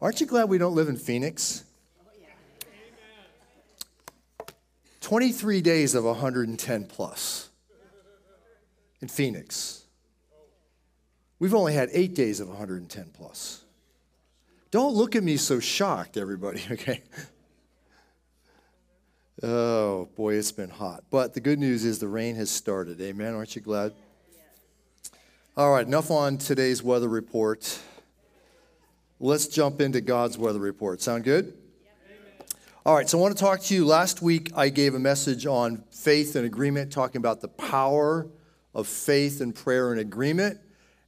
Aren't you glad we don't live in Phoenix? 23 days of 110 plus in Phoenix. We've only had eight days of 110 plus. Don't look at me so shocked, everybody, okay? Oh, boy, it's been hot. But the good news is the rain has started. Amen. Aren't you glad? All right, enough on today's weather report. Let's jump into God's weather report. Sound good? All right, so I want to talk to you. Last week, I gave a message on faith and agreement, talking about the power of faith and prayer and agreement.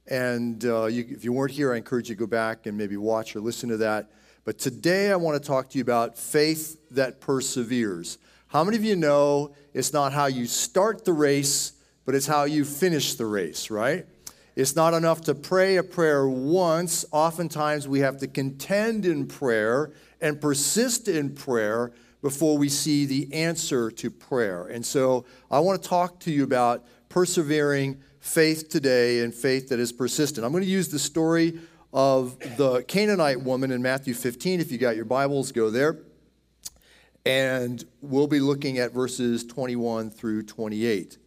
And uh, you, if you weren't here, I encourage you to go back and maybe watch or listen to that. But today I want to talk to you about faith that perseveres. How many of you know it's not how you start the race, but it's how you finish the race, right? It's not enough to pray a prayer once. Oftentimes we have to contend in prayer and persist in prayer before we see the answer to prayer. And so I want to talk to you about persevering faith today and faith that is persistent. I'm going to use the story of the Canaanite woman in Matthew 15. If you got your Bibles, go there. And we'll be looking at verses 21 through 28.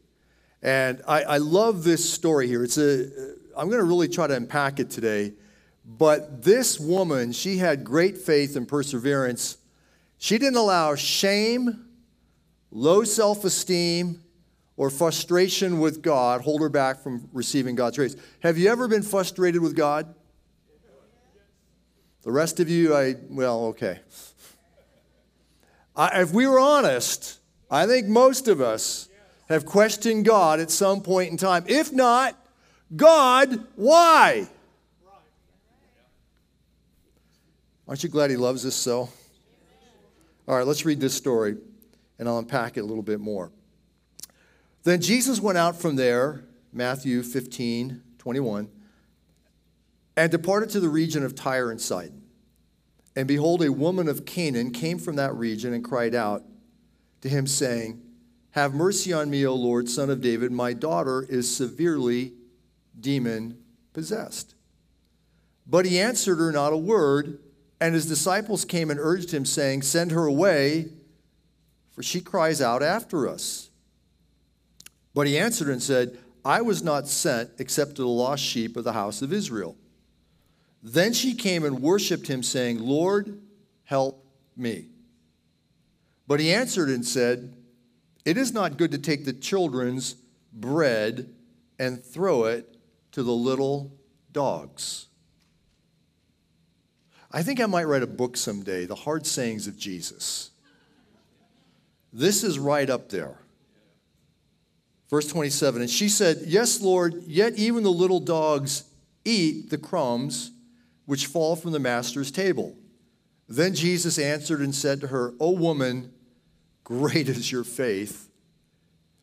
And I, I love this story here. It's a, I'm going to really try to unpack it today. But this woman, she had great faith and perseverance. She didn't allow shame, low self esteem, or frustration with God hold her back from receiving God's grace. Have you ever been frustrated with God? The rest of you, I, well, okay. I, if we were honest, I think most of us have questioned God at some point in time. If not, God, why? Aren't you glad He loves us so? All right, let's read this story and I'll unpack it a little bit more. Then Jesus went out from there, Matthew 15, 21 and departed to the region of Tyre and Sidon. And behold, a woman of Canaan came from that region and cried out to him, saying, Have mercy on me, O Lord, son of David. My daughter is severely demon possessed. But he answered her not a word, and his disciples came and urged him, saying, Send her away, for she cries out after us. But he answered and said, I was not sent except to the lost sheep of the house of Israel. Then she came and worshiped him, saying, Lord, help me. But he answered and said, It is not good to take the children's bread and throw it to the little dogs. I think I might write a book someday, The Hard Sayings of Jesus. This is right up there. Verse 27 And she said, Yes, Lord, yet even the little dogs eat the crumbs which fall from the master's table. Then Jesus answered and said to her, O woman, great is your faith.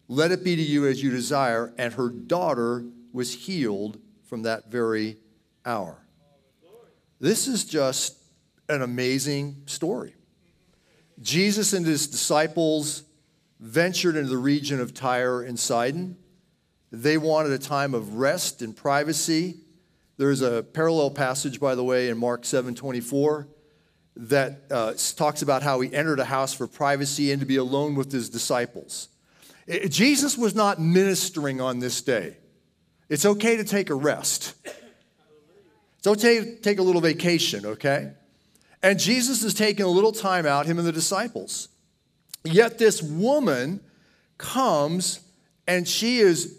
Let it be to you as you desire. And her daughter was healed from that very hour. This is just an amazing story. Jesus and his disciples ventured into the region of Tyre and Sidon. They wanted a time of rest and privacy. There's a parallel passage, by the way, in Mark 7 24 that uh, talks about how he entered a house for privacy and to be alone with his disciples. It, Jesus was not ministering on this day. It's okay to take a rest. It's okay to take a little vacation, okay? And Jesus is taking a little time out, him and the disciples. Yet this woman comes and she is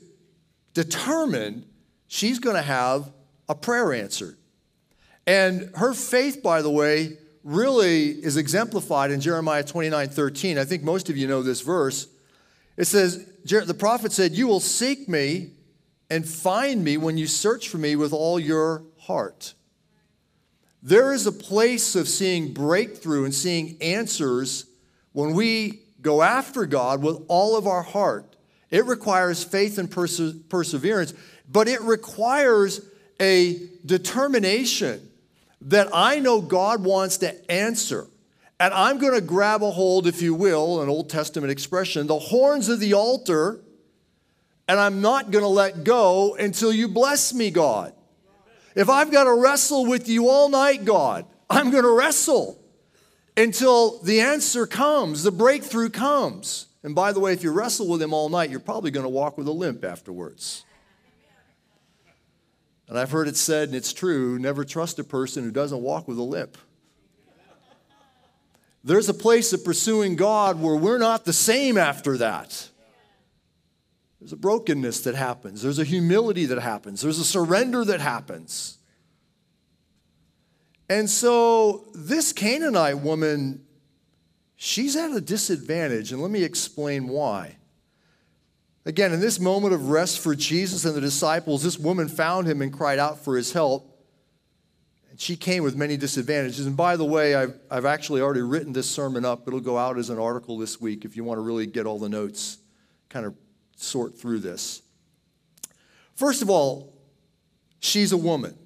determined she's going to have a prayer answered. And her faith, by the way, really is exemplified in Jeremiah 29 13. I think most of you know this verse. It says, The prophet said, You will seek me and find me when you search for me with all your heart. There is a place of seeing breakthrough and seeing answers when we go after God with all of our heart. It requires faith and perse- perseverance, but it requires a determination that I know God wants to answer. And I'm going to grab a hold, if you will, an Old Testament expression, the horns of the altar, and I'm not going to let go until you bless me, God. If I've got to wrestle with you all night, God, I'm going to wrestle until the answer comes, the breakthrough comes. And by the way, if you wrestle with him all night, you're probably going to walk with a limp afterwards. And I've heard it said, and it's true never trust a person who doesn't walk with a limp. There's a place of pursuing God where we're not the same after that. There's a brokenness that happens, there's a humility that happens, there's a surrender that happens. And so this Canaanite woman, she's at a disadvantage, and let me explain why. Again, in this moment of rest for Jesus and the disciples, this woman found him and cried out for his help. And she came with many disadvantages. And by the way, I've, I've actually already written this sermon up. It'll go out as an article this week if you want to really get all the notes, kind of sort through this. First of all, she's a woman.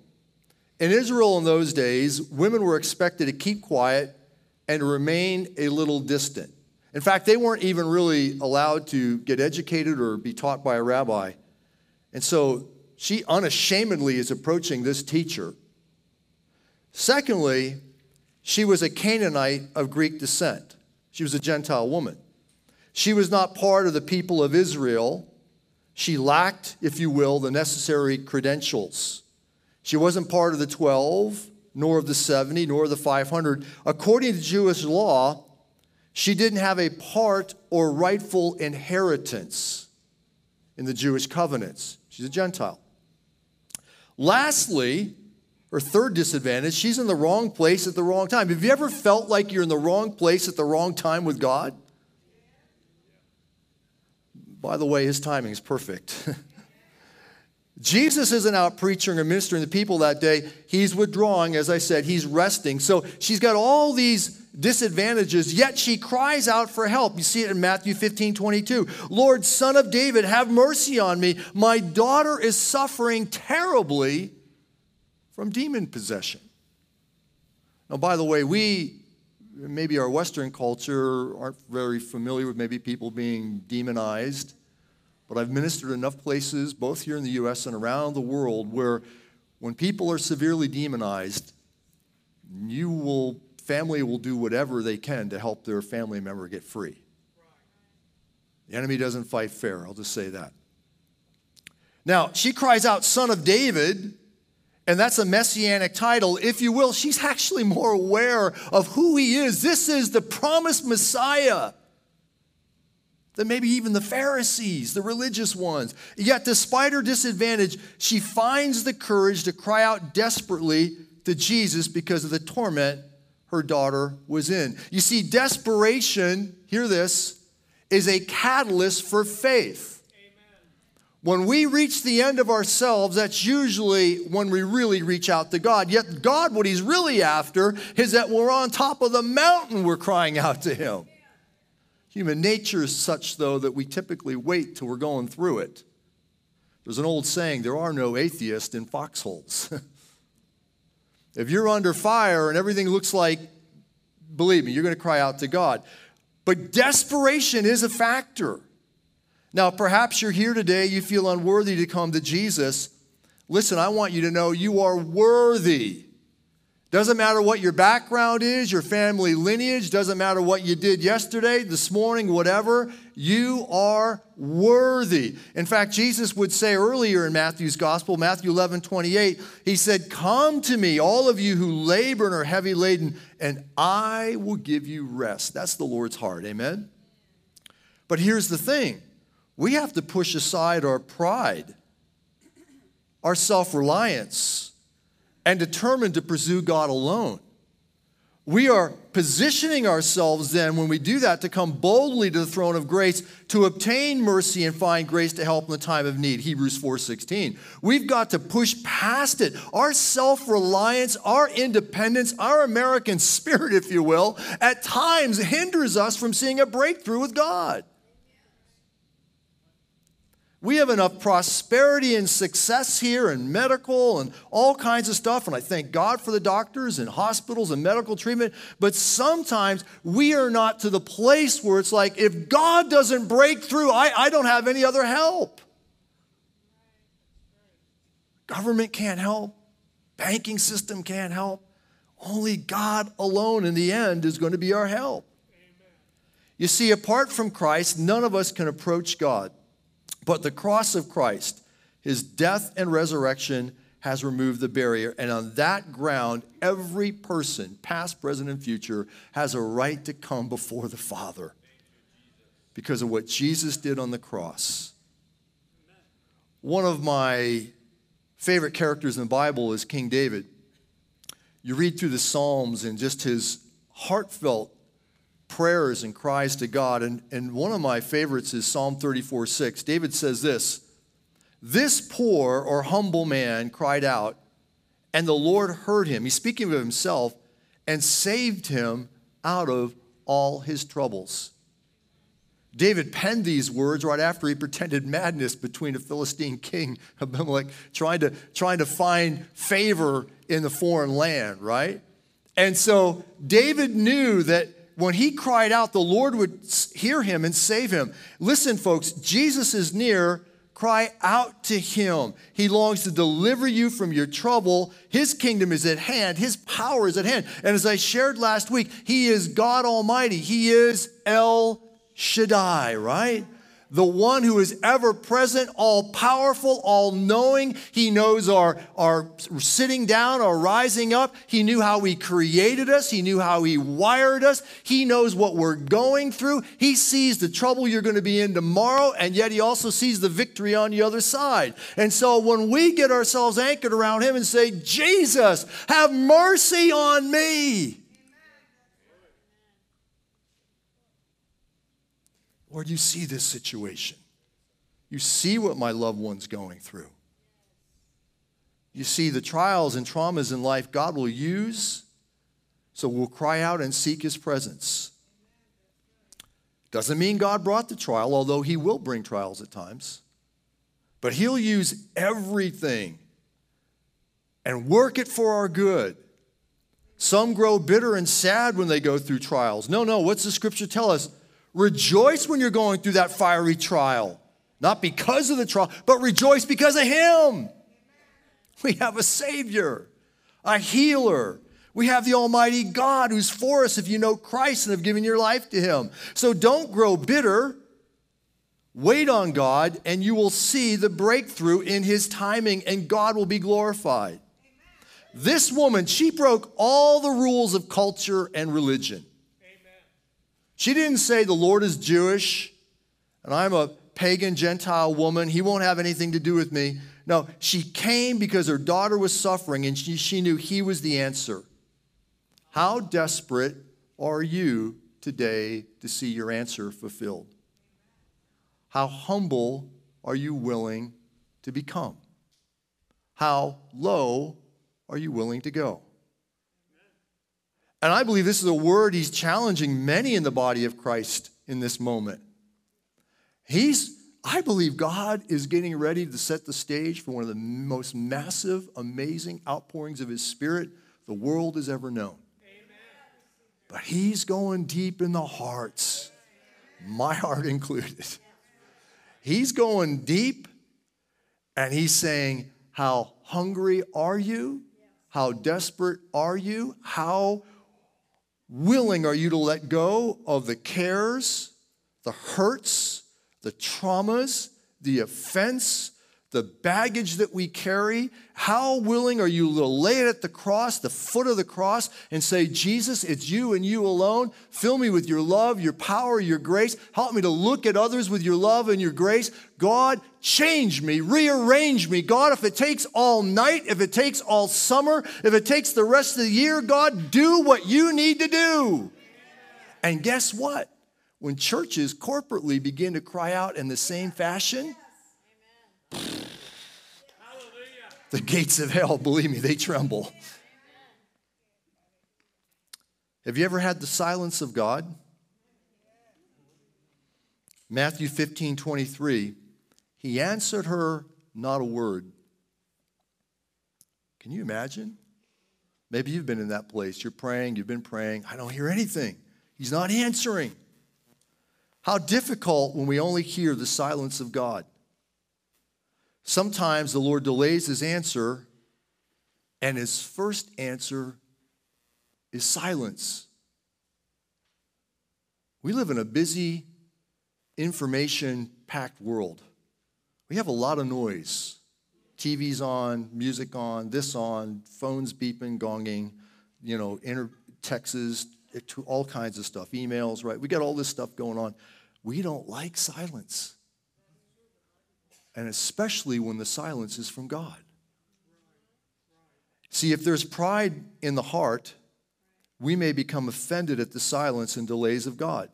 In Israel in those days, women were expected to keep quiet and remain a little distant. In fact, they weren't even really allowed to get educated or be taught by a rabbi. And so she unashamedly is approaching this teacher. Secondly, she was a Canaanite of Greek descent. She was a Gentile woman. She was not part of the people of Israel. She lacked, if you will, the necessary credentials. She wasn't part of the 12, nor of the 70, nor of the 500. According to Jewish law, she didn't have a part or rightful inheritance in the Jewish covenants. She's a Gentile. Lastly, her third disadvantage, she's in the wrong place at the wrong time. Have you ever felt like you're in the wrong place at the wrong time with God? By the way, his timing is perfect. Jesus isn't out preaching or ministering to people that day. He's withdrawing, as I said, he's resting. So she's got all these disadvantages, yet she cries out for help. You see it in Matthew 15 22. Lord, son of David, have mercy on me. My daughter is suffering terribly from demon possession. Now, by the way, we, maybe our Western culture, aren't very familiar with maybe people being demonized. But I've ministered enough places, both here in the U.S. and around the world, where when people are severely demonized, you will, family will do whatever they can to help their family member get free. The enemy doesn't fight fair, I'll just say that. Now, she cries out, Son of David, and that's a messianic title. If you will, she's actually more aware of who he is. This is the promised Messiah than maybe even the Pharisees, the religious ones. Yet, despite her disadvantage, she finds the courage to cry out desperately to Jesus because of the torment her daughter was in. You see, desperation, hear this, is a catalyst for faith. When we reach the end of ourselves, that's usually when we really reach out to God. Yet, God, what He's really after is that we're on top of the mountain, we're crying out to Him. Human nature is such, though, that we typically wait till we're going through it. There's an old saying there are no atheists in foxholes. if you're under fire and everything looks like, believe me, you're going to cry out to God. But desperation is a factor. Now, perhaps you're here today, you feel unworthy to come to Jesus. Listen, I want you to know you are worthy. Doesn't matter what your background is, your family lineage, doesn't matter what you did yesterday, this morning, whatever, you are worthy. In fact, Jesus would say earlier in Matthew's gospel, Matthew 11, 28, he said, Come to me, all of you who labor and are heavy laden, and I will give you rest. That's the Lord's heart. Amen? But here's the thing we have to push aside our pride, our self reliance and determined to pursue God alone. We are positioning ourselves then, when we do that, to come boldly to the throne of grace to obtain mercy and find grace to help in the time of need. Hebrews 4:16. We've got to push past it. Our self-reliance, our independence, our American spirit, if you will, at times hinders us from seeing a breakthrough with God. We have enough prosperity and success here and medical and all kinds of stuff. And I thank God for the doctors and hospitals and medical treatment. But sometimes we are not to the place where it's like, if God doesn't break through, I, I don't have any other help. Government can't help, banking system can't help. Only God alone in the end is going to be our help. You see, apart from Christ, none of us can approach God. But the cross of Christ, his death and resurrection, has removed the barrier. And on that ground, every person, past, present, and future, has a right to come before the Father because of what Jesus did on the cross. One of my favorite characters in the Bible is King David. You read through the Psalms and just his heartfelt prayers and cries to God. And, and one of my favorites is Psalm 34 6. David says this This poor or humble man cried out, and the Lord heard him. He's speaking of himself and saved him out of all his troubles. David penned these words right after he pretended madness between a Philistine king, Abimelech, trying to, trying to find favor in the foreign land, right? And so David knew that when he cried out, the Lord would hear him and save him. Listen, folks, Jesus is near. Cry out to him. He longs to deliver you from your trouble. His kingdom is at hand, his power is at hand. And as I shared last week, he is God Almighty. He is El Shaddai, right? The one who is ever present, all powerful, all knowing. He knows our, our sitting down, our rising up. He knew how He created us, He knew how He wired us. He knows what we're going through. He sees the trouble you're going to be in tomorrow, and yet He also sees the victory on the other side. And so when we get ourselves anchored around Him and say, Jesus, have mercy on me. Lord, you see this situation. You see what my loved one's going through. You see the trials and traumas in life God will use, so we'll cry out and seek his presence. Doesn't mean God brought the trial, although he will bring trials at times. But he'll use everything and work it for our good. Some grow bitter and sad when they go through trials. No, no, what's the scripture tell us? Rejoice when you're going through that fiery trial. Not because of the trial, but rejoice because of Him. We have a Savior, a healer. We have the Almighty God who's for us if you know Christ and have given your life to Him. So don't grow bitter. Wait on God, and you will see the breakthrough in His timing, and God will be glorified. This woman, she broke all the rules of culture and religion. She didn't say, The Lord is Jewish and I'm a pagan Gentile woman. He won't have anything to do with me. No, she came because her daughter was suffering and she, she knew he was the answer. How desperate are you today to see your answer fulfilled? How humble are you willing to become? How low are you willing to go? And I believe this is a word he's challenging many in the body of Christ in this moment. He's, I believe God is getting ready to set the stage for one of the most massive, amazing outpourings of his spirit the world has ever known. But he's going deep in the hearts, my heart included. He's going deep and he's saying, How hungry are you? How desperate are you? How willing are you to let go of the cares, the hurts, the traumas, the offense, the baggage that we carry? How willing are you to lay it at the cross, the foot of the cross, and say, Jesus, it's you and you alone. Fill me with your love, your power, your grace. Help me to look at others with your love and your grace. God, change me, rearrange me. God, if it takes all night, if it takes all summer, if it takes the rest of the year, God, do what you need to do. And guess what? When churches corporately begin to cry out in the same fashion, the gates of hell, believe me, they tremble. Have you ever had the silence of God? Matthew 15 23, he answered her not a word. Can you imagine? Maybe you've been in that place. You're praying, you've been praying. I don't hear anything. He's not answering. How difficult when we only hear the silence of God. Sometimes the Lord delays his answer, and his first answer is silence. We live in a busy, information packed world. We have a lot of noise. TV's on, music on, this on, phones beeping, gonging, you know, inter- texts, all kinds of stuff, emails, right? We got all this stuff going on. We don't like silence. And especially when the silence is from God. See, if there's pride in the heart, we may become offended at the silence and delays of God.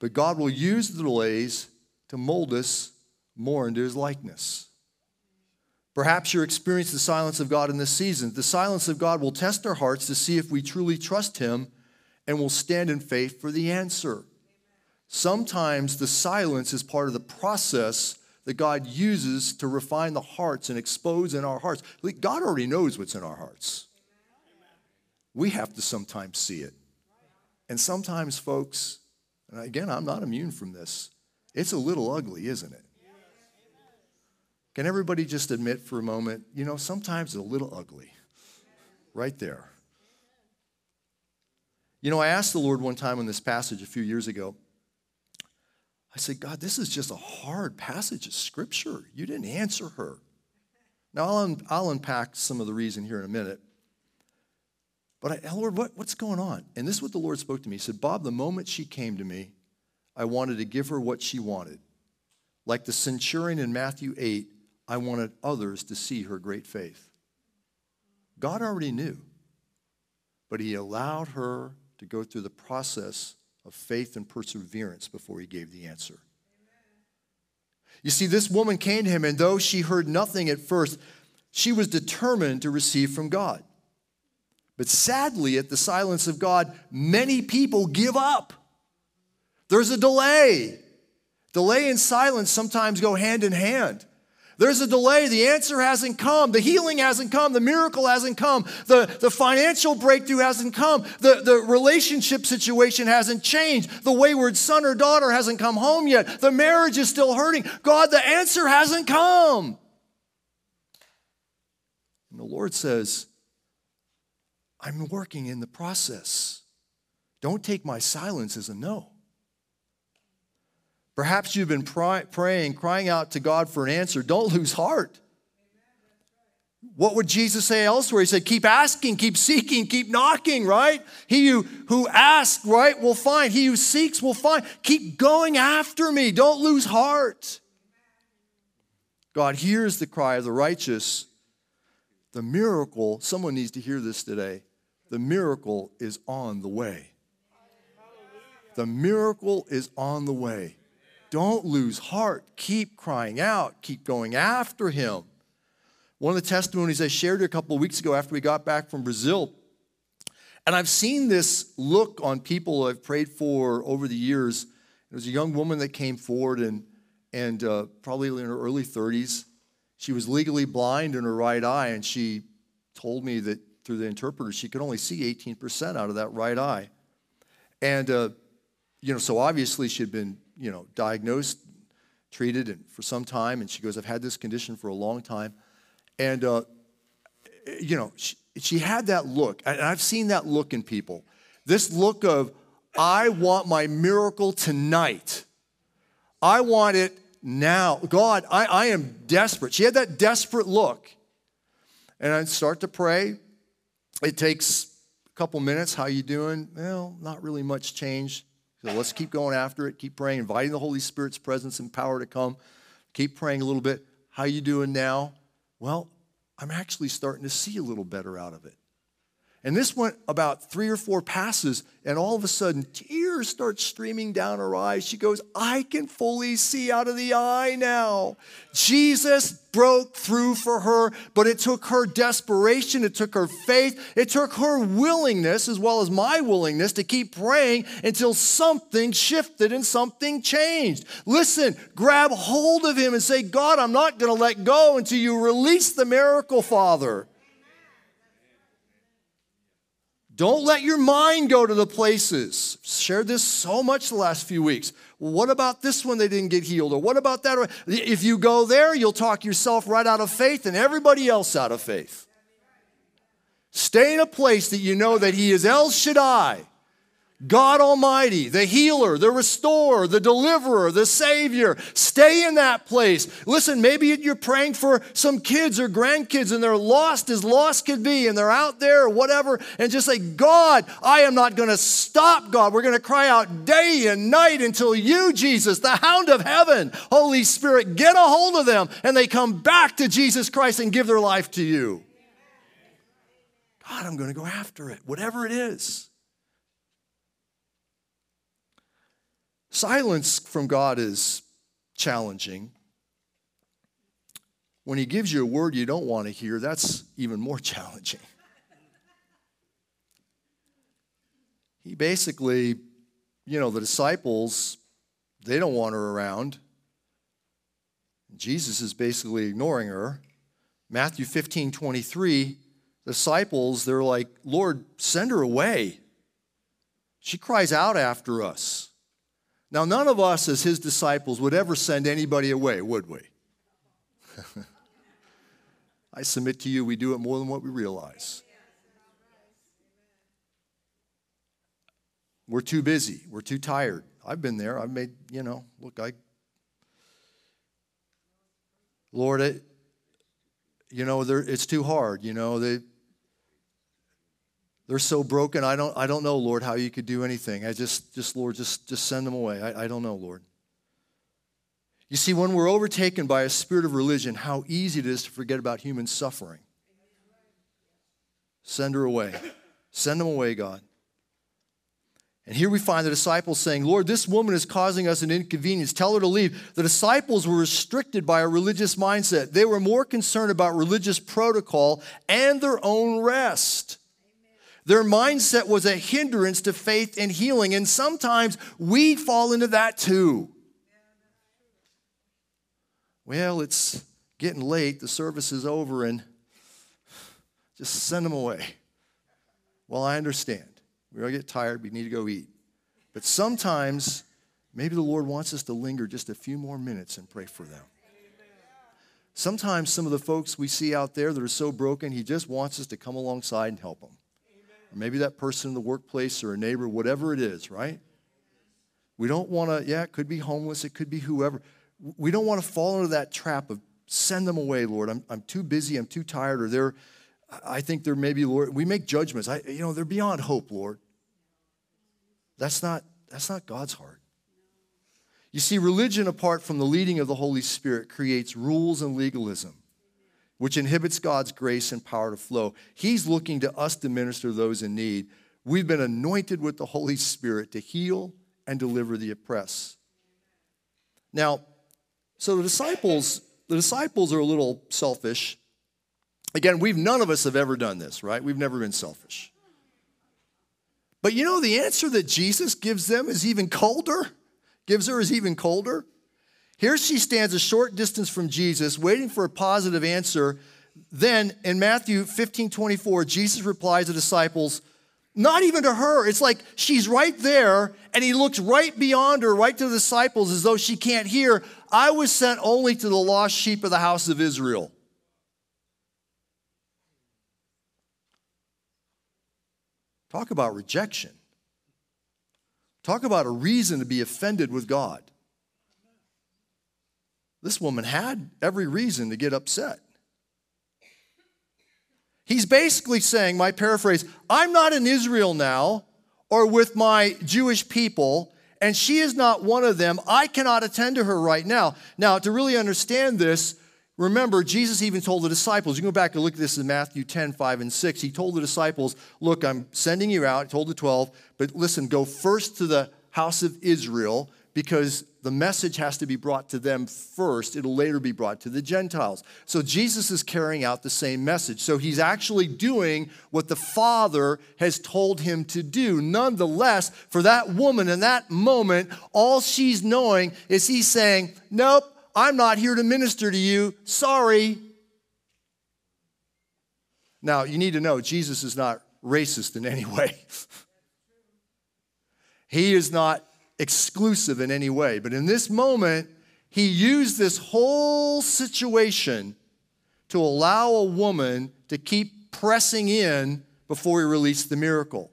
But God will use the delays to mold us more into his likeness. Perhaps you're experiencing the silence of God in this season. The silence of God will test our hearts to see if we truly trust him and will stand in faith for the answer. Sometimes the silence is part of the process that God uses to refine the hearts and expose in our hearts. God already knows what's in our hearts. We have to sometimes see it. And sometimes, folks, and again, I'm not immune from this, it's a little ugly, isn't it? Can everybody just admit for a moment, you know, sometimes it's a little ugly? Right there. You know, I asked the Lord one time in this passage a few years ago, I said, God, this is just a hard passage of scripture. You didn't answer her. Now, I'll, un- I'll unpack some of the reason here in a minute. But I, Lord, what, what's going on? And this is what the Lord spoke to me. He said, Bob, the moment she came to me, I wanted to give her what she wanted. Like the centurion in Matthew 8, I wanted others to see her great faith. God already knew, but He allowed her to go through the process of faith and perseverance before he gave the answer. You see, this woman came to him, and though she heard nothing at first, she was determined to receive from God. But sadly, at the silence of God, many people give up. There's a delay. Delay and silence sometimes go hand in hand. There's a delay. The answer hasn't come. The healing hasn't come. The miracle hasn't come. The, the financial breakthrough hasn't come. The, the relationship situation hasn't changed. The wayward son or daughter hasn't come home yet. The marriage is still hurting. God, the answer hasn't come. And the Lord says, I'm working in the process. Don't take my silence as a no. Perhaps you've been praying, crying out to God for an answer. Don't lose heart. What would Jesus say elsewhere? He said, Keep asking, keep seeking, keep knocking, right? He who, who asks, right, will find. He who seeks will find. Keep going after me. Don't lose heart. God hears the cry of the righteous. The miracle, someone needs to hear this today. The miracle is on the way. The miracle is on the way. Don't lose heart. Keep crying out. Keep going after him. One of the testimonies I shared a couple of weeks ago after we got back from Brazil, and I've seen this look on people I've prayed for over the years. There was a young woman that came forward and, and uh, probably in her early 30s. She was legally blind in her right eye, and she told me that through the interpreter she could only see 18% out of that right eye. And, uh, you know, so obviously she had been you know, diagnosed, treated and for some time. And she goes, I've had this condition for a long time. And, uh, you know, she, she had that look. And I've seen that look in people. This look of, I want my miracle tonight. I want it now. God, I, I am desperate. She had that desperate look. And I'd start to pray. It takes a couple minutes. How you doing? Well, not really much change. So let's keep going after it. Keep praying, inviting the Holy Spirit's presence and power to come. Keep praying a little bit. How you doing now? Well, I'm actually starting to see a little better out of it. And this went about three or four passes, and all of a sudden, tears start streaming down her eyes. She goes, I can fully see out of the eye now. Jesus broke through for her, but it took her desperation, it took her faith, it took her willingness, as well as my willingness, to keep praying until something shifted and something changed. Listen, grab hold of Him and say, God, I'm not going to let go until you release the miracle, Father. Don't let your mind go to the places. Shared this so much the last few weeks. What about this one they didn't get healed? Or what about that? If you go there, you'll talk yourself right out of faith and everybody else out of faith. Stay in a place that you know that He is El Shaddai, God Almighty, the healer, the restorer, the deliverer, the savior. Stay in that place. Listen, maybe you're praying for some kids or grandkids and they're lost as lost could be and they're out there or whatever, and just say, God, I am not going to stop, God. We're going to cry out day and night until you, Jesus, the hound of heaven, Holy Spirit, get a hold of them and they come back to Jesus Christ and give their life to you. God, I'm going to go after it, whatever it is. Silence from God is challenging. When He gives you a word you don't want to hear, that's even more challenging. He basically, you know, the disciples, they don't want her around. Jesus is basically ignoring her. Matthew 15 23 disciples, they're like, Lord, send her away. She cries out after us. Now, none of us as his disciples would ever send anybody away, would we? I submit to you, we do it more than what we realize. We're too busy. We're too tired. I've been there. I've made, you know, look, I, Lord, it, you know, it's too hard. You know, they, they're so broken. I don't, I don't know, Lord, how you could do anything. I just, just Lord, just, just send them away. I, I don't know, Lord. You see, when we're overtaken by a spirit of religion, how easy it is to forget about human suffering. Send her away. Send them away, God. And here we find the disciples saying, Lord, this woman is causing us an inconvenience. Tell her to leave. The disciples were restricted by a religious mindset. They were more concerned about religious protocol and their own rest. Their mindset was a hindrance to faith and healing. And sometimes we fall into that too. Well, it's getting late, the service is over, and just send them away. Well, I understand. We all get tired, we need to go eat. But sometimes, maybe the Lord wants us to linger just a few more minutes and pray for them. Sometimes some of the folks we see out there that are so broken, He just wants us to come alongside and help them or maybe that person in the workplace or a neighbor, whatever it is, right? We don't want to, yeah, it could be homeless, it could be whoever. We don't want to fall into that trap of send them away, Lord. I'm, I'm too busy, I'm too tired, or they're, I think they're maybe, Lord, we make judgments. I, you know, they're beyond hope, Lord. That's not, that's not God's heart. You see, religion apart from the leading of the Holy Spirit creates rules and legalism which inhibits God's grace and power to flow. He's looking to us to minister those in need. We've been anointed with the Holy Spirit to heal and deliver the oppressed. Now, so the disciples, the disciples are a little selfish. Again, we've none of us have ever done this, right? We've never been selfish. But you know, the answer that Jesus gives them is even colder, gives her is even colder. Here she stands a short distance from Jesus, waiting for a positive answer. Then in Matthew 15 24, Jesus replies to the disciples, not even to her. It's like she's right there, and he looks right beyond her, right to the disciples, as though she can't hear. I was sent only to the lost sheep of the house of Israel. Talk about rejection. Talk about a reason to be offended with God. This woman had every reason to get upset. He's basically saying, my paraphrase, I'm not in Israel now or with my Jewish people, and she is not one of them. I cannot attend to her right now. Now, to really understand this, remember, Jesus even told the disciples, you can go back and look at this in Matthew 10, 5, and 6. He told the disciples, Look, I'm sending you out. He told the 12, but listen, go first to the house of Israel because the message has to be brought to them first. It'll later be brought to the Gentiles. So Jesus is carrying out the same message. So he's actually doing what the Father has told him to do. Nonetheless, for that woman in that moment, all she's knowing is he's saying, Nope, I'm not here to minister to you. Sorry. Now, you need to know Jesus is not racist in any way. he is not exclusive in any way. But in this moment, he used this whole situation to allow a woman to keep pressing in before he released the miracle.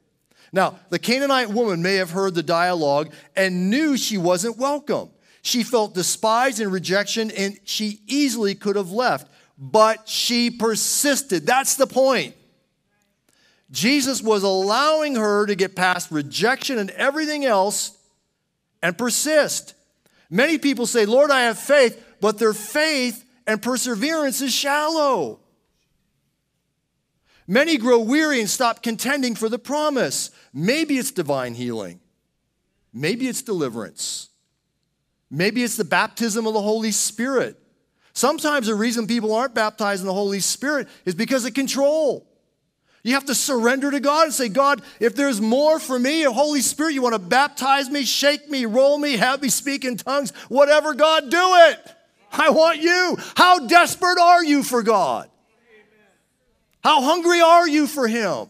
Now, the Canaanite woman may have heard the dialogue and knew she wasn't welcome. She felt despised and rejection, and she easily could have left, but she persisted. That's the point. Jesus was allowing her to get past rejection and everything else and persist. Many people say, Lord, I have faith, but their faith and perseverance is shallow. Many grow weary and stop contending for the promise. Maybe it's divine healing. Maybe it's deliverance. Maybe it's the baptism of the Holy Spirit. Sometimes the reason people aren't baptized in the Holy Spirit is because of control. You have to surrender to God and say, God, if there's more for me, Holy Spirit, you want to baptize me, shake me, roll me, have me speak in tongues, whatever, God, do it. I want you. How desperate are you for God? How hungry are you for Him?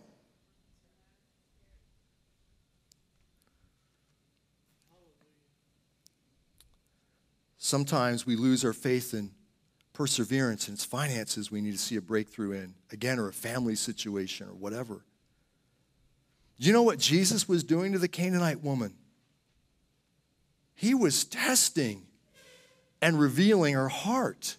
Sometimes we lose our faith in perseverance and it's finances we need to see a breakthrough in, again, or a family situation or whatever. You know what Jesus was doing to the Canaanite woman? He was testing and revealing her heart.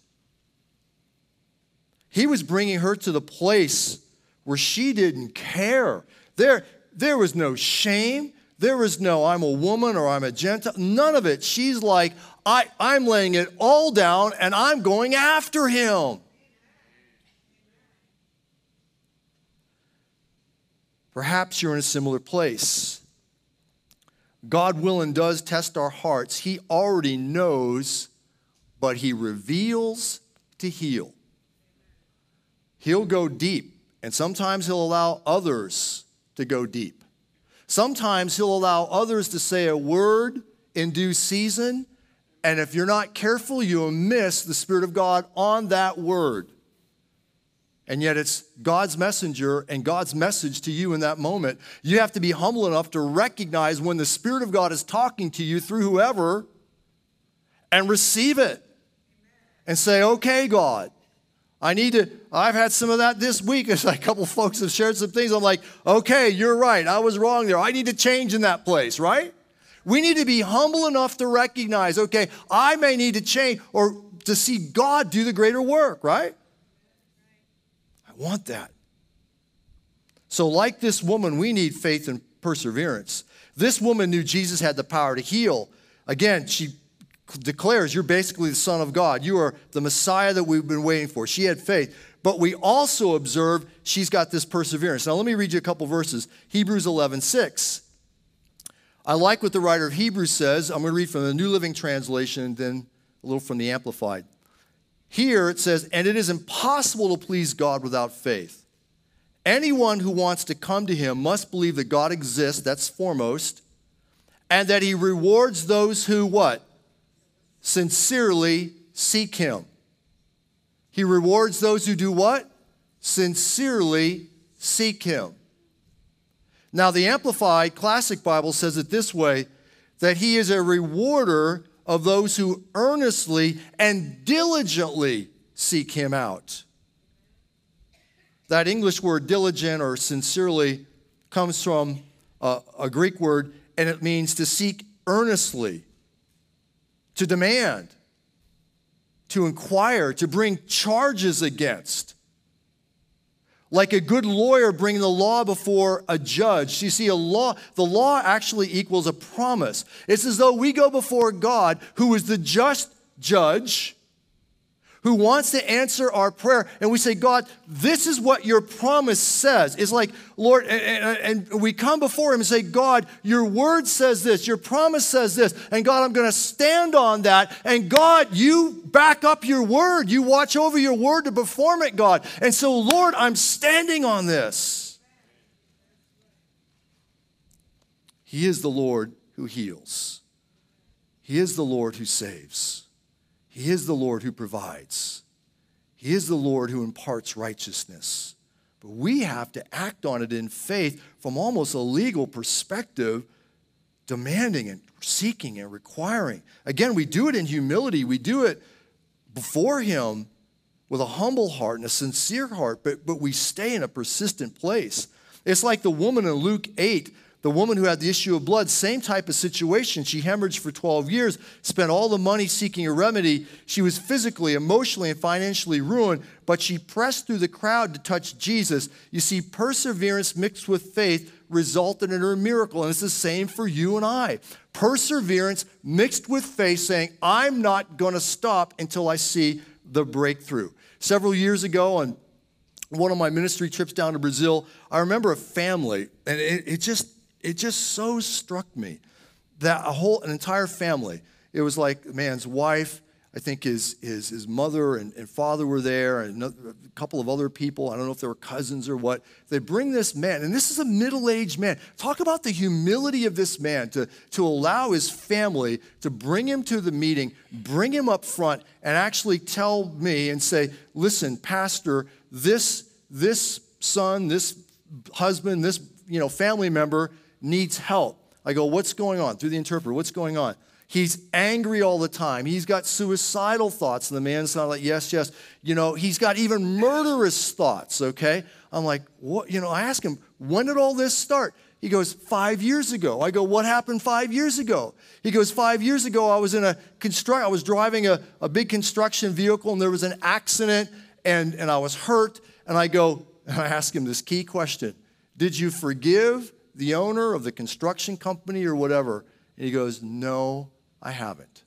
He was bringing her to the place where she didn't care. There, there was no shame. There was no, I'm a woman or I'm a Gentile. None of it. She's like, I, I'm laying it all down and I'm going after him. Perhaps you're in a similar place. God will and does test our hearts. He already knows, but He reveals to heal. He'll go deep, and sometimes He'll allow others to go deep. Sometimes He'll allow others to say a word in due season, and if you're not careful, you'll miss the Spirit of God on that word. And yet it's God's messenger and God's message to you in that moment. You have to be humble enough to recognize when the Spirit of God is talking to you through whoever and receive it. And say, okay, God, I need to, I've had some of that this week as a couple folks have shared some things. I'm like, okay, you're right. I was wrong there. I need to change in that place, right? We need to be humble enough to recognize, okay, I may need to change or to see God do the greater work, right? I want that. So, like this woman, we need faith and perseverance. This woman knew Jesus had the power to heal. Again, she declares, You're basically the Son of God. You are the Messiah that we've been waiting for. She had faith. But we also observe she's got this perseverance. Now, let me read you a couple verses. Hebrews 11, 6. I like what the writer of Hebrews says. I'm going to read from the New Living Translation and then a little from the Amplified. Here it says, And it is impossible to please God without faith. Anyone who wants to come to him must believe that God exists, that's foremost, and that he rewards those who what? Sincerely seek him. He rewards those who do what? Sincerely seek him. Now, the Amplified Classic Bible says it this way that he is a rewarder of those who earnestly and diligently seek him out. That English word diligent or sincerely comes from a, a Greek word, and it means to seek earnestly, to demand, to inquire, to bring charges against like a good lawyer bringing the law before a judge. You see, a law, the law actually equals a promise. It's as though we go before God, who is the just judge, who wants to answer our prayer. And we say, God, this is what your promise says. It's like, Lord, and, we come before Him and say, God, your word says this, your promise says this. And God, I'm going to stand on that. And God, you back up your word. You watch over your word to perform it, God. And so, Lord, I'm standing on this. He is the Lord who heals, He is the Lord who saves. He is the Lord who provides. He is the Lord who imparts righteousness. But we have to act on it in faith from almost a legal perspective, demanding and seeking and requiring. Again, we do it in humility, we do it before Him, with a humble heart and a sincere heart, but, but we stay in a persistent place. It's like the woman in Luke 8 the woman who had the issue of blood, same type of situation. She hemorrhaged for 12 years, spent all the money seeking a remedy. She was physically, emotionally, and financially ruined, but she pressed through the crowd to touch Jesus. You see, perseverance mixed with faith resulted in her miracle. And it's the same for you and I. Perseverance mixed with faith, saying, I'm not going to stop until I see the breakthrough. Several years ago, on one of my ministry trips down to Brazil, I remember a family, and it, it just it just so struck me that a whole, an entire family, it was like man's wife, I think his, his, his mother and, and father were there, and a couple of other people. I don't know if they were cousins or what. They bring this man, and this is a middle aged man. Talk about the humility of this man to, to allow his family to bring him to the meeting, bring him up front, and actually tell me and say, Listen, Pastor, this, this son, this husband, this you know, family member needs help. I go, What's going on? Through the interpreter, what's going on? He's angry all the time. He's got suicidal thoughts. And the man's not like, Yes, yes. You know, he's got even murderous thoughts, okay? I'm like, What? You know, I ask him, When did all this start? He goes, Five years ago. I go, What happened five years ago? He goes, Five years ago, I was in a construct, I was driving a, a big construction vehicle and there was an accident and, and I was hurt. And I go, and I ask him this key question Did you forgive the owner of the construction company or whatever? And he goes, No, I haven't.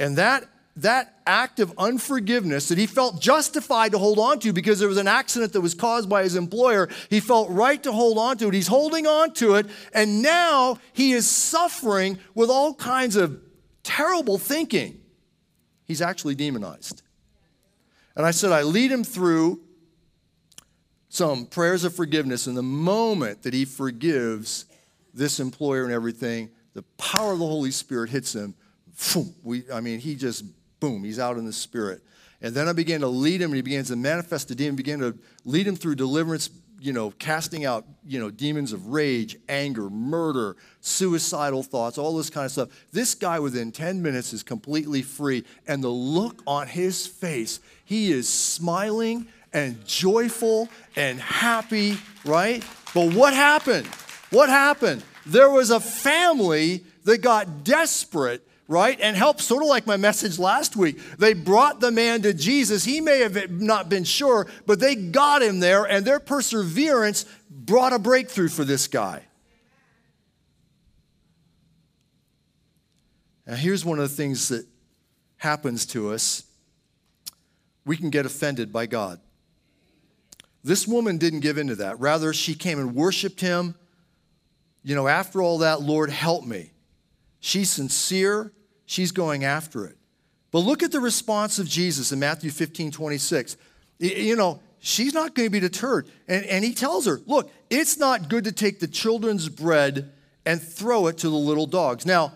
And that, that act of unforgiveness that he felt justified to hold on to because there was an accident that was caused by his employer, he felt right to hold on to it. He's holding on to it, and now he is suffering with all kinds of terrible thinking. He's actually demonized. And I said, I lead him through some prayers of forgiveness. And the moment that he forgives this employer and everything, the power of the Holy Spirit hits him. We, I mean, he just, boom, he's out in the Spirit. And then I began to lead him, and he begins to manifest the demon, began to lead him through deliverance, you know, casting out, you know, demons of rage, anger, murder, suicidal thoughts, all this kind of stuff. This guy within 10 minutes is completely free. And the look on his face, he is smiling and joyful and happy, right? But what happened? What happened? There was a family that got desperate right? And helped, sort of like my message last week. They brought the man to Jesus. He may have not been sure, but they got him there, and their perseverance brought a breakthrough for this guy. Now, here's one of the things that happens to us we can get offended by God. This woman didn't give in to that. Rather, she came and worshiped him. You know, after all that, Lord, help me. She's sincere, she's going after it. But look at the response of Jesus in Matthew 15 26. You know, she's not going to be deterred. And, and he tells her, Look, it's not good to take the children's bread and throw it to the little dogs. Now,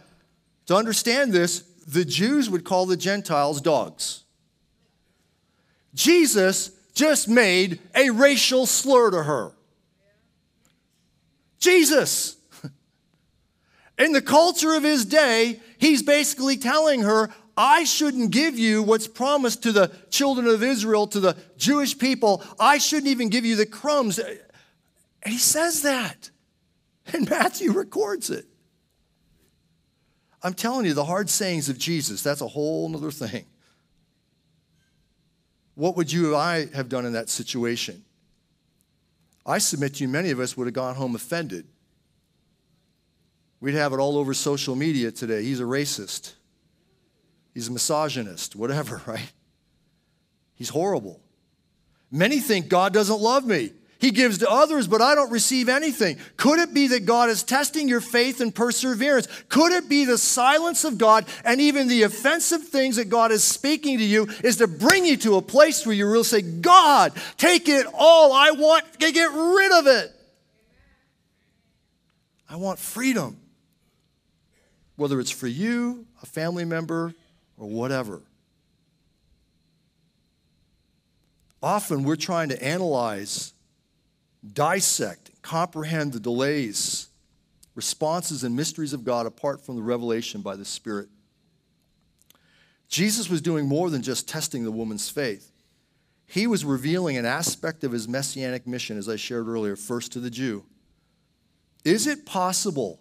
to understand this, the Jews would call the Gentiles dogs. Jesus just made a racial slur to her. Jesus. In the culture of his day, he's basically telling her, I shouldn't give you what's promised to the children of Israel, to the Jewish people. I shouldn't even give you the crumbs. And he says that. And Matthew records it. I'm telling you, the hard sayings of Jesus, that's a whole other thing. What would you or I have done in that situation? I submit to you, many of us would have gone home offended. We'd have it all over social media today. He's a racist. He's a misogynist, whatever, right? He's horrible. Many think God doesn't love me. He gives to others, but I don't receive anything. Could it be that God is testing your faith and perseverance? Could it be the silence of God and even the offensive things that God is speaking to you is to bring you to a place where you really say, God, take it all. I want to get rid of it. I want freedom. Whether it's for you, a family member, or whatever. Often we're trying to analyze dissect, comprehend the delays, responses, and mysteries of God apart from the revelation by the Spirit. Jesus was doing more than just testing the woman's faith. he was revealing an aspect of his messianic mission, as I shared earlier, first to the Jew. Is it possible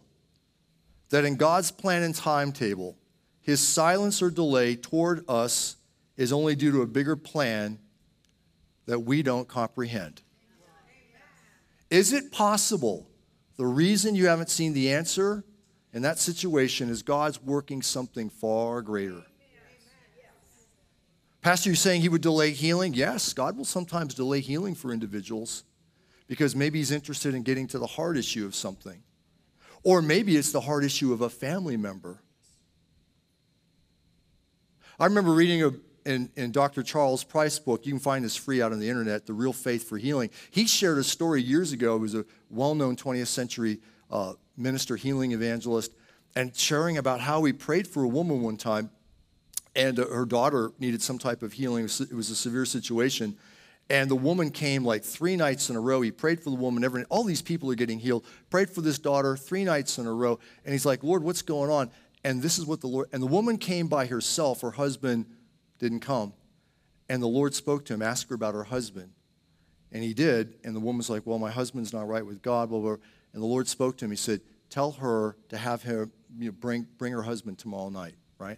that in God's plan and timetable, his silence or delay toward us is only due to a bigger plan that we don't comprehend? Is it possible the reason you haven't seen the answer in that situation is God's working something far greater? Pastor, you're saying he would delay healing? Yes, God will sometimes delay healing for individuals because maybe he's interested in getting to the heart issue of something. Or maybe it's the heart issue of a family member. I remember reading a, in, in Dr. Charles Price's book, you can find this free out on the internet, The Real Faith for Healing. He shared a story years ago. He was a well known 20th century uh, minister, healing evangelist, and sharing about how he prayed for a woman one time, and uh, her daughter needed some type of healing. It was a severe situation. And the woman came like three nights in a row. He prayed for the woman. Every, all these people are getting healed. Prayed for this daughter three nights in a row. And he's like, Lord, what's going on? And this is what the Lord, and the woman came by herself. Her husband didn't come. And the Lord spoke to him, asked her about her husband. And he did. And the woman's like, Well, my husband's not right with God. Blah, blah. And the Lord spoke to him. He said, Tell her to have her you know, bring, bring her husband tomorrow night, right?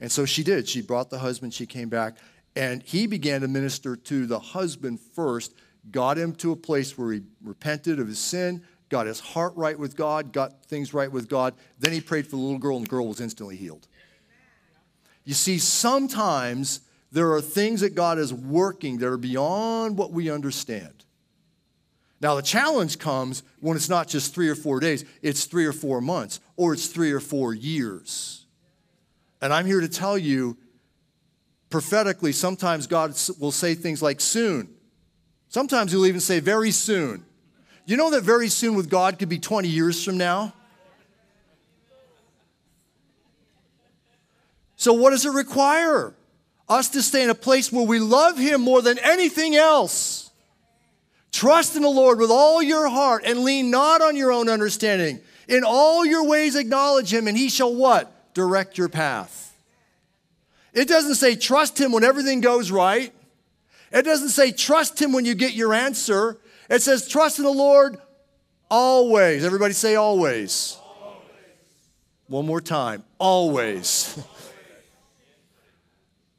And so she did. She brought the husband. She came back. And he began to minister to the husband first, got him to a place where he repented of his sin, got his heart right with God, got things right with God. Then he prayed for the little girl, and the girl was instantly healed. You see, sometimes there are things that God is working that are beyond what we understand. Now, the challenge comes when it's not just three or four days, it's three or four months, or it's three or four years. And I'm here to tell you prophetically, sometimes God will say things like soon. Sometimes he'll even say very soon. You know that very soon with God could be 20 years from now? So, what does it require? Us to stay in a place where we love Him more than anything else. Trust in the Lord with all your heart and lean not on your own understanding. In all your ways, acknowledge Him, and He shall what? Direct your path. It doesn't say trust Him when everything goes right. It doesn't say trust Him when you get your answer. It says trust in the Lord always. Everybody say always. always. One more time. Always.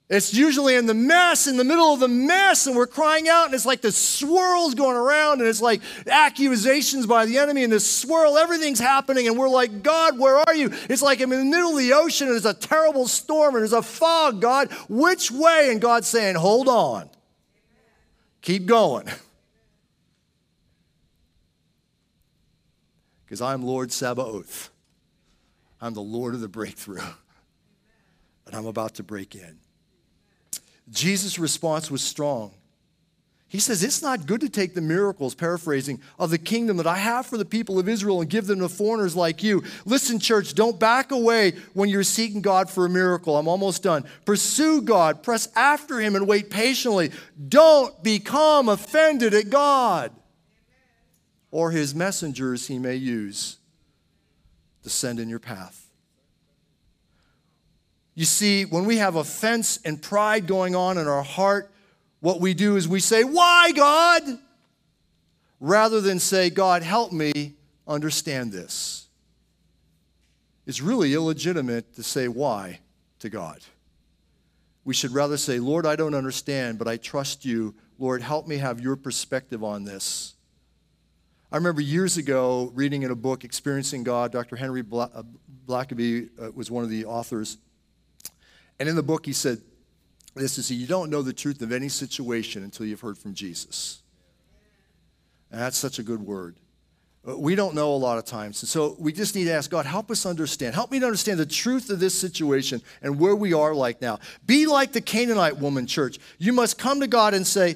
It's usually in the mess, in the middle of the mess, and we're crying out, and it's like the swirls going around, and it's like accusations by the enemy, and this swirl, everything's happening, and we're like, God, where are you? It's like I'm in the middle of the ocean, and there's a terrible storm, and there's a fog, God, which way? And God's saying, hold on, keep going. Because I'm Lord Sabaoth. I'm the Lord of the breakthrough. And I'm about to break in. Jesus' response was strong. He says, It's not good to take the miracles, paraphrasing, of the kingdom that I have for the people of Israel and give them to foreigners like you. Listen, church, don't back away when you're seeking God for a miracle. I'm almost done. Pursue God, press after Him, and wait patiently. Don't become offended at God or His messengers He may use to send in your path. You see, when we have offense and pride going on in our heart, what we do is we say, Why, God? Rather than say, God, help me understand this. It's really illegitimate to say why to God. We should rather say, Lord, I don't understand, but I trust you. Lord, help me have your perspective on this. I remember years ago reading in a book, Experiencing God, Dr. Henry uh, Blackaby uh, was one of the authors. And in the book, he said this is you don't know the truth of any situation until you've heard from Jesus. And that's such a good word. Uh, we don't know a lot of times. And so we just need to ask God, help us understand. Help me to understand the truth of this situation and where we are like now. Be like the Canaanite woman, church. You must come to God and say,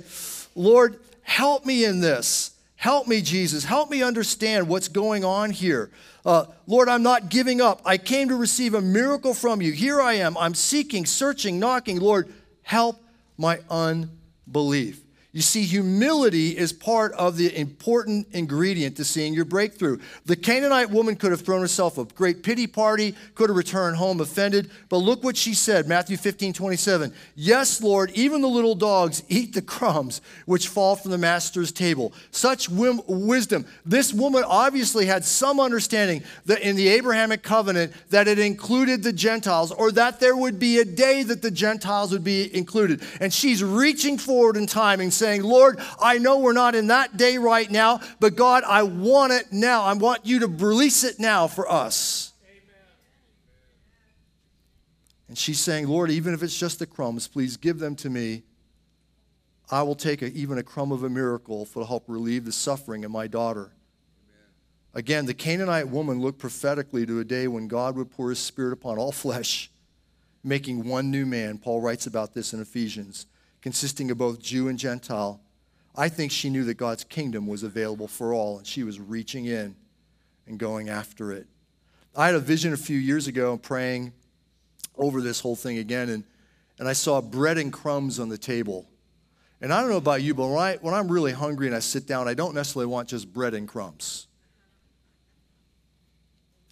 Lord, help me in this. Help me, Jesus. Help me understand what's going on here. Uh, Lord, I'm not giving up. I came to receive a miracle from you. Here I am. I'm seeking, searching, knocking. Lord, help my unbelief. You see, humility is part of the important ingredient to seeing your breakthrough. The Canaanite woman could have thrown herself a great pity party, could have returned home offended, but look what she said Matthew 15, 27. Yes, Lord, even the little dogs eat the crumbs which fall from the master's table. Such wisdom. This woman obviously had some understanding that in the Abrahamic covenant that it included the Gentiles, or that there would be a day that the Gentiles would be included. And she's reaching forward in time and saying, Lord, I know we're not in that day right now, but God, I want it now. I want you to release it now for us. Amen. And she's saying, Lord, even if it's just the crumbs, please give them to me. I will take a, even a crumb of a miracle for to help relieve the suffering of my daughter. Again, the Canaanite woman looked prophetically to a day when God would pour his spirit upon all flesh, making one new man. Paul writes about this in Ephesians consisting of both Jew and Gentile. I think she knew that God's kingdom was available for all, and she was reaching in and going after it. I had a vision a few years ago praying over this whole thing again, and, and I saw bread and crumbs on the table. And I don't know about you, but when, I, when I'm really hungry and I sit down, I don't necessarily want just bread and crumbs.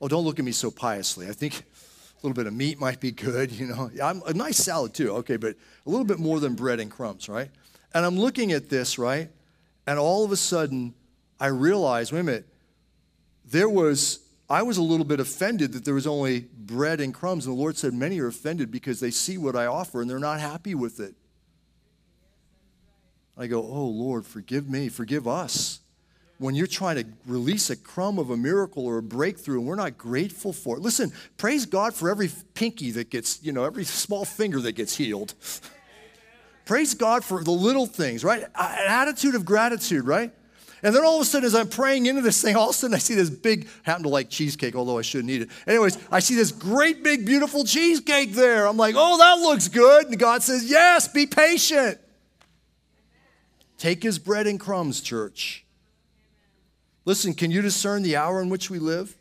Oh, don't look at me so piously. I think a little bit of meat might be good, you know. I'm, a nice salad too, okay, but a little bit more than bread and crumbs, right? And I'm looking at this, right? And all of a sudden, I realize, wait a minute, there was, I was a little bit offended that there was only bread and crumbs. And the Lord said, Many are offended because they see what I offer and they're not happy with it. I go, Oh, Lord, forgive me, forgive us when you're trying to release a crumb of a miracle or a breakthrough and we're not grateful for it. Listen, praise God for every pinky that gets, you know, every small finger that gets healed. praise God for the little things, right? An attitude of gratitude, right? And then all of a sudden, as I'm praying into this thing, all of a sudden I see this big, happen to like cheesecake, although I shouldn't eat it. Anyways, I see this great, big, beautiful cheesecake there. I'm like, oh, that looks good. And God says, yes, be patient. Take his bread and crumbs, church. Listen, can you discern the hour in which we live?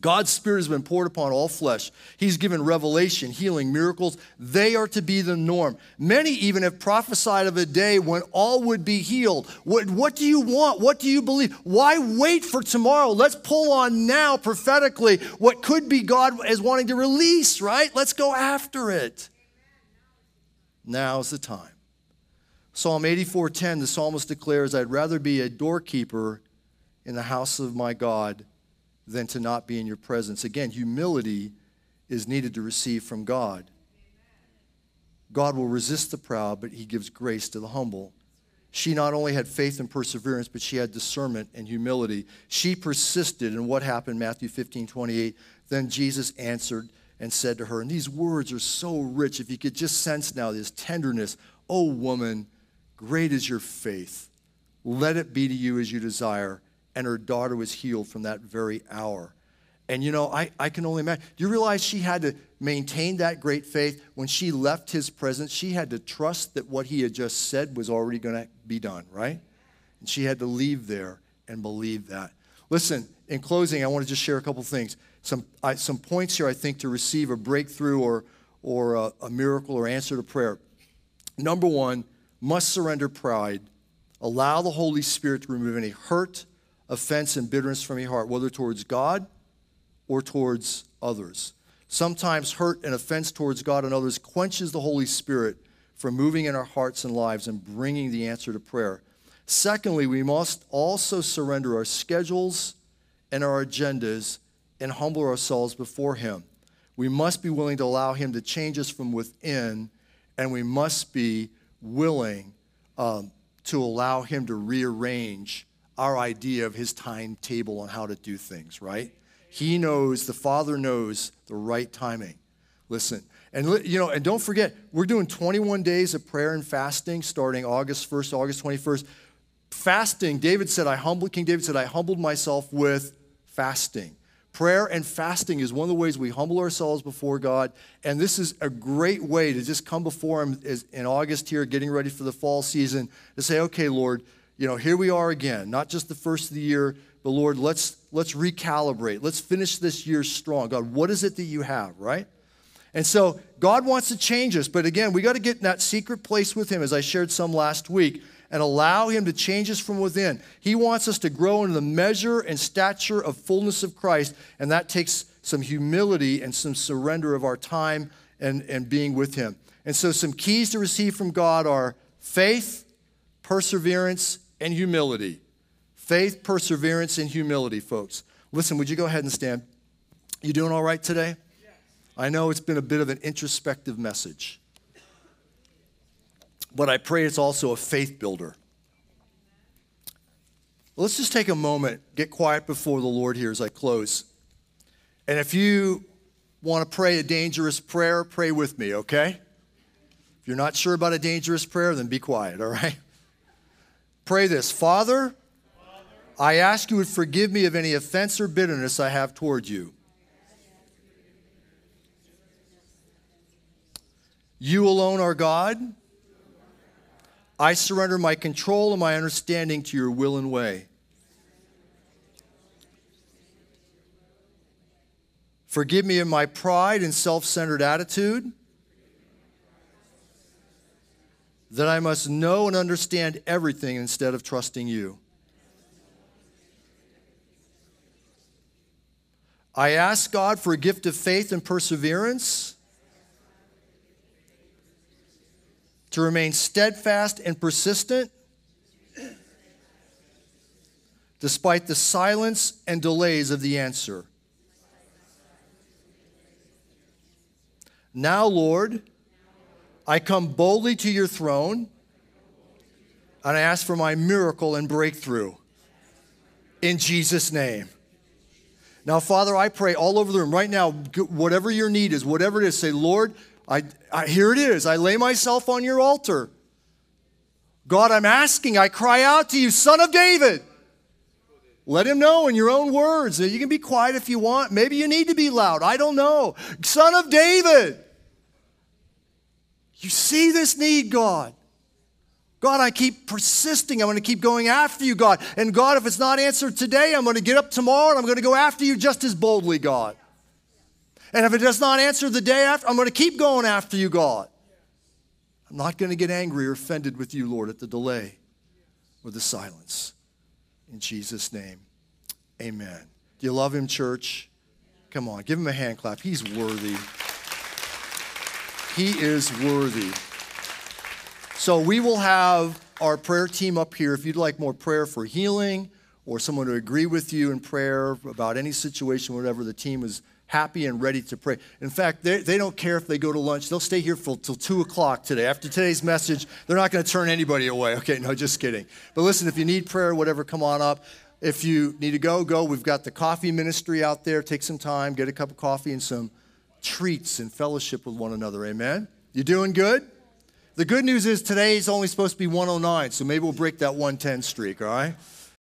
God's Spirit has been poured upon all flesh. He's given revelation, healing, miracles. They are to be the norm. Many even have prophesied of a day when all would be healed. What, what do you want? What do you believe? Why wait for tomorrow? Let's pull on now prophetically what could be God is wanting to release, right? Let's go after it. Now's the time. Psalm 84:10, the psalmist declares, I'd rather be a doorkeeper in the house of my God than to not be in your presence. Again, humility is needed to receive from God. God will resist the proud, but he gives grace to the humble. She not only had faith and perseverance, but she had discernment and humility. She persisted in what happened, Matthew 15, 28. Then Jesus answered and said to her, and these words are so rich. If you could just sense now this tenderness, oh woman, great is your faith. Let it be to you as you desire and her daughter was healed from that very hour. And you know, I, I can only imagine. Do you realize she had to maintain that great faith? When she left his presence, she had to trust that what he had just said was already going to be done, right? And she had to leave there and believe that. Listen, in closing, I want to just share a couple things. Some, I, some points here, I think, to receive a breakthrough or, or a, a miracle or answer to prayer. Number one, must surrender pride. Allow the Holy Spirit to remove any hurt, offense and bitterness from your heart, whether towards God or towards others. Sometimes hurt and offense towards God and others quenches the Holy Spirit from moving in our hearts and lives and bringing the answer to prayer. Secondly, we must also surrender our schedules and our agendas and humble ourselves before Him. We must be willing to allow Him to change us from within, and we must be willing um, to allow Him to rearrange our idea of his timetable on how to do things, right? He knows, the Father knows the right timing. Listen, and you know, and don't forget, we're doing 21 days of prayer and fasting starting August 1st, August 21st. Fasting, David said, I humbled, King David said, I humbled myself with fasting. Prayer and fasting is one of the ways we humble ourselves before God. And this is a great way to just come before Him in August here, getting ready for the fall season, to say, okay, Lord, you know, here we are again, not just the first of the year, but Lord, let's let's recalibrate. Let's finish this year strong. God, what is it that you have, right? And so God wants to change us, but again, we got to get in that secret place with him as I shared some last week. and allow Him to change us from within. He wants us to grow into the measure and stature of fullness of Christ, and that takes some humility and some surrender of our time and, and being with Him. And so, some keys to receive from God are faith, perseverance, and humility. Faith, perseverance, and humility, folks. Listen, would you go ahead and stand? You doing all right today? I know it's been a bit of an introspective message, but I pray it's also a faith builder. Let's just take a moment, get quiet before the Lord here as I close. And if you want to pray a dangerous prayer, pray with me, okay? If you're not sure about a dangerous prayer, then be quiet, all right? Pray this Father, I ask you would forgive me of any offense or bitterness I have toward you. You alone are God. I surrender my control and my understanding to your will and way. Forgive me of my pride and self centered attitude. That I must know and understand everything instead of trusting you. I ask God for a gift of faith and perseverance to remain steadfast and persistent despite the silence and delays of the answer. Now, Lord, I come boldly to your throne and I ask for my miracle and breakthrough in Jesus' name. Now, Father, I pray all over the room right now, whatever your need is, whatever it is, say, Lord, I, I, here it is. I lay myself on your altar. God, I'm asking, I cry out to you, Son of David. Let him know in your own words. You can be quiet if you want. Maybe you need to be loud. I don't know. Son of David. You see this need, God. God, I keep persisting. I'm going to keep going after you, God. And God, if it's not answered today, I'm going to get up tomorrow and I'm going to go after you just as boldly, God. And if it does not answer the day after, I'm going to keep going after you, God. I'm not going to get angry or offended with you, Lord, at the delay or the silence. In Jesus' name, amen. Do you love him, church? Come on, give him a hand clap. He's worthy. He is worthy. So we will have our prayer team up here. If you'd like more prayer for healing or someone to agree with you in prayer about any situation, whatever, the team is happy and ready to pray. In fact, they, they don't care if they go to lunch. They'll stay here till 2 o'clock today. After today's message, they're not going to turn anybody away. Okay, no, just kidding. But listen, if you need prayer, whatever, come on up. If you need to go, go. We've got the coffee ministry out there. Take some time, get a cup of coffee and some treats and fellowship with one another. Amen? You doing good? The good news is today is only supposed to be 109, so maybe we'll break that 110 streak, all right?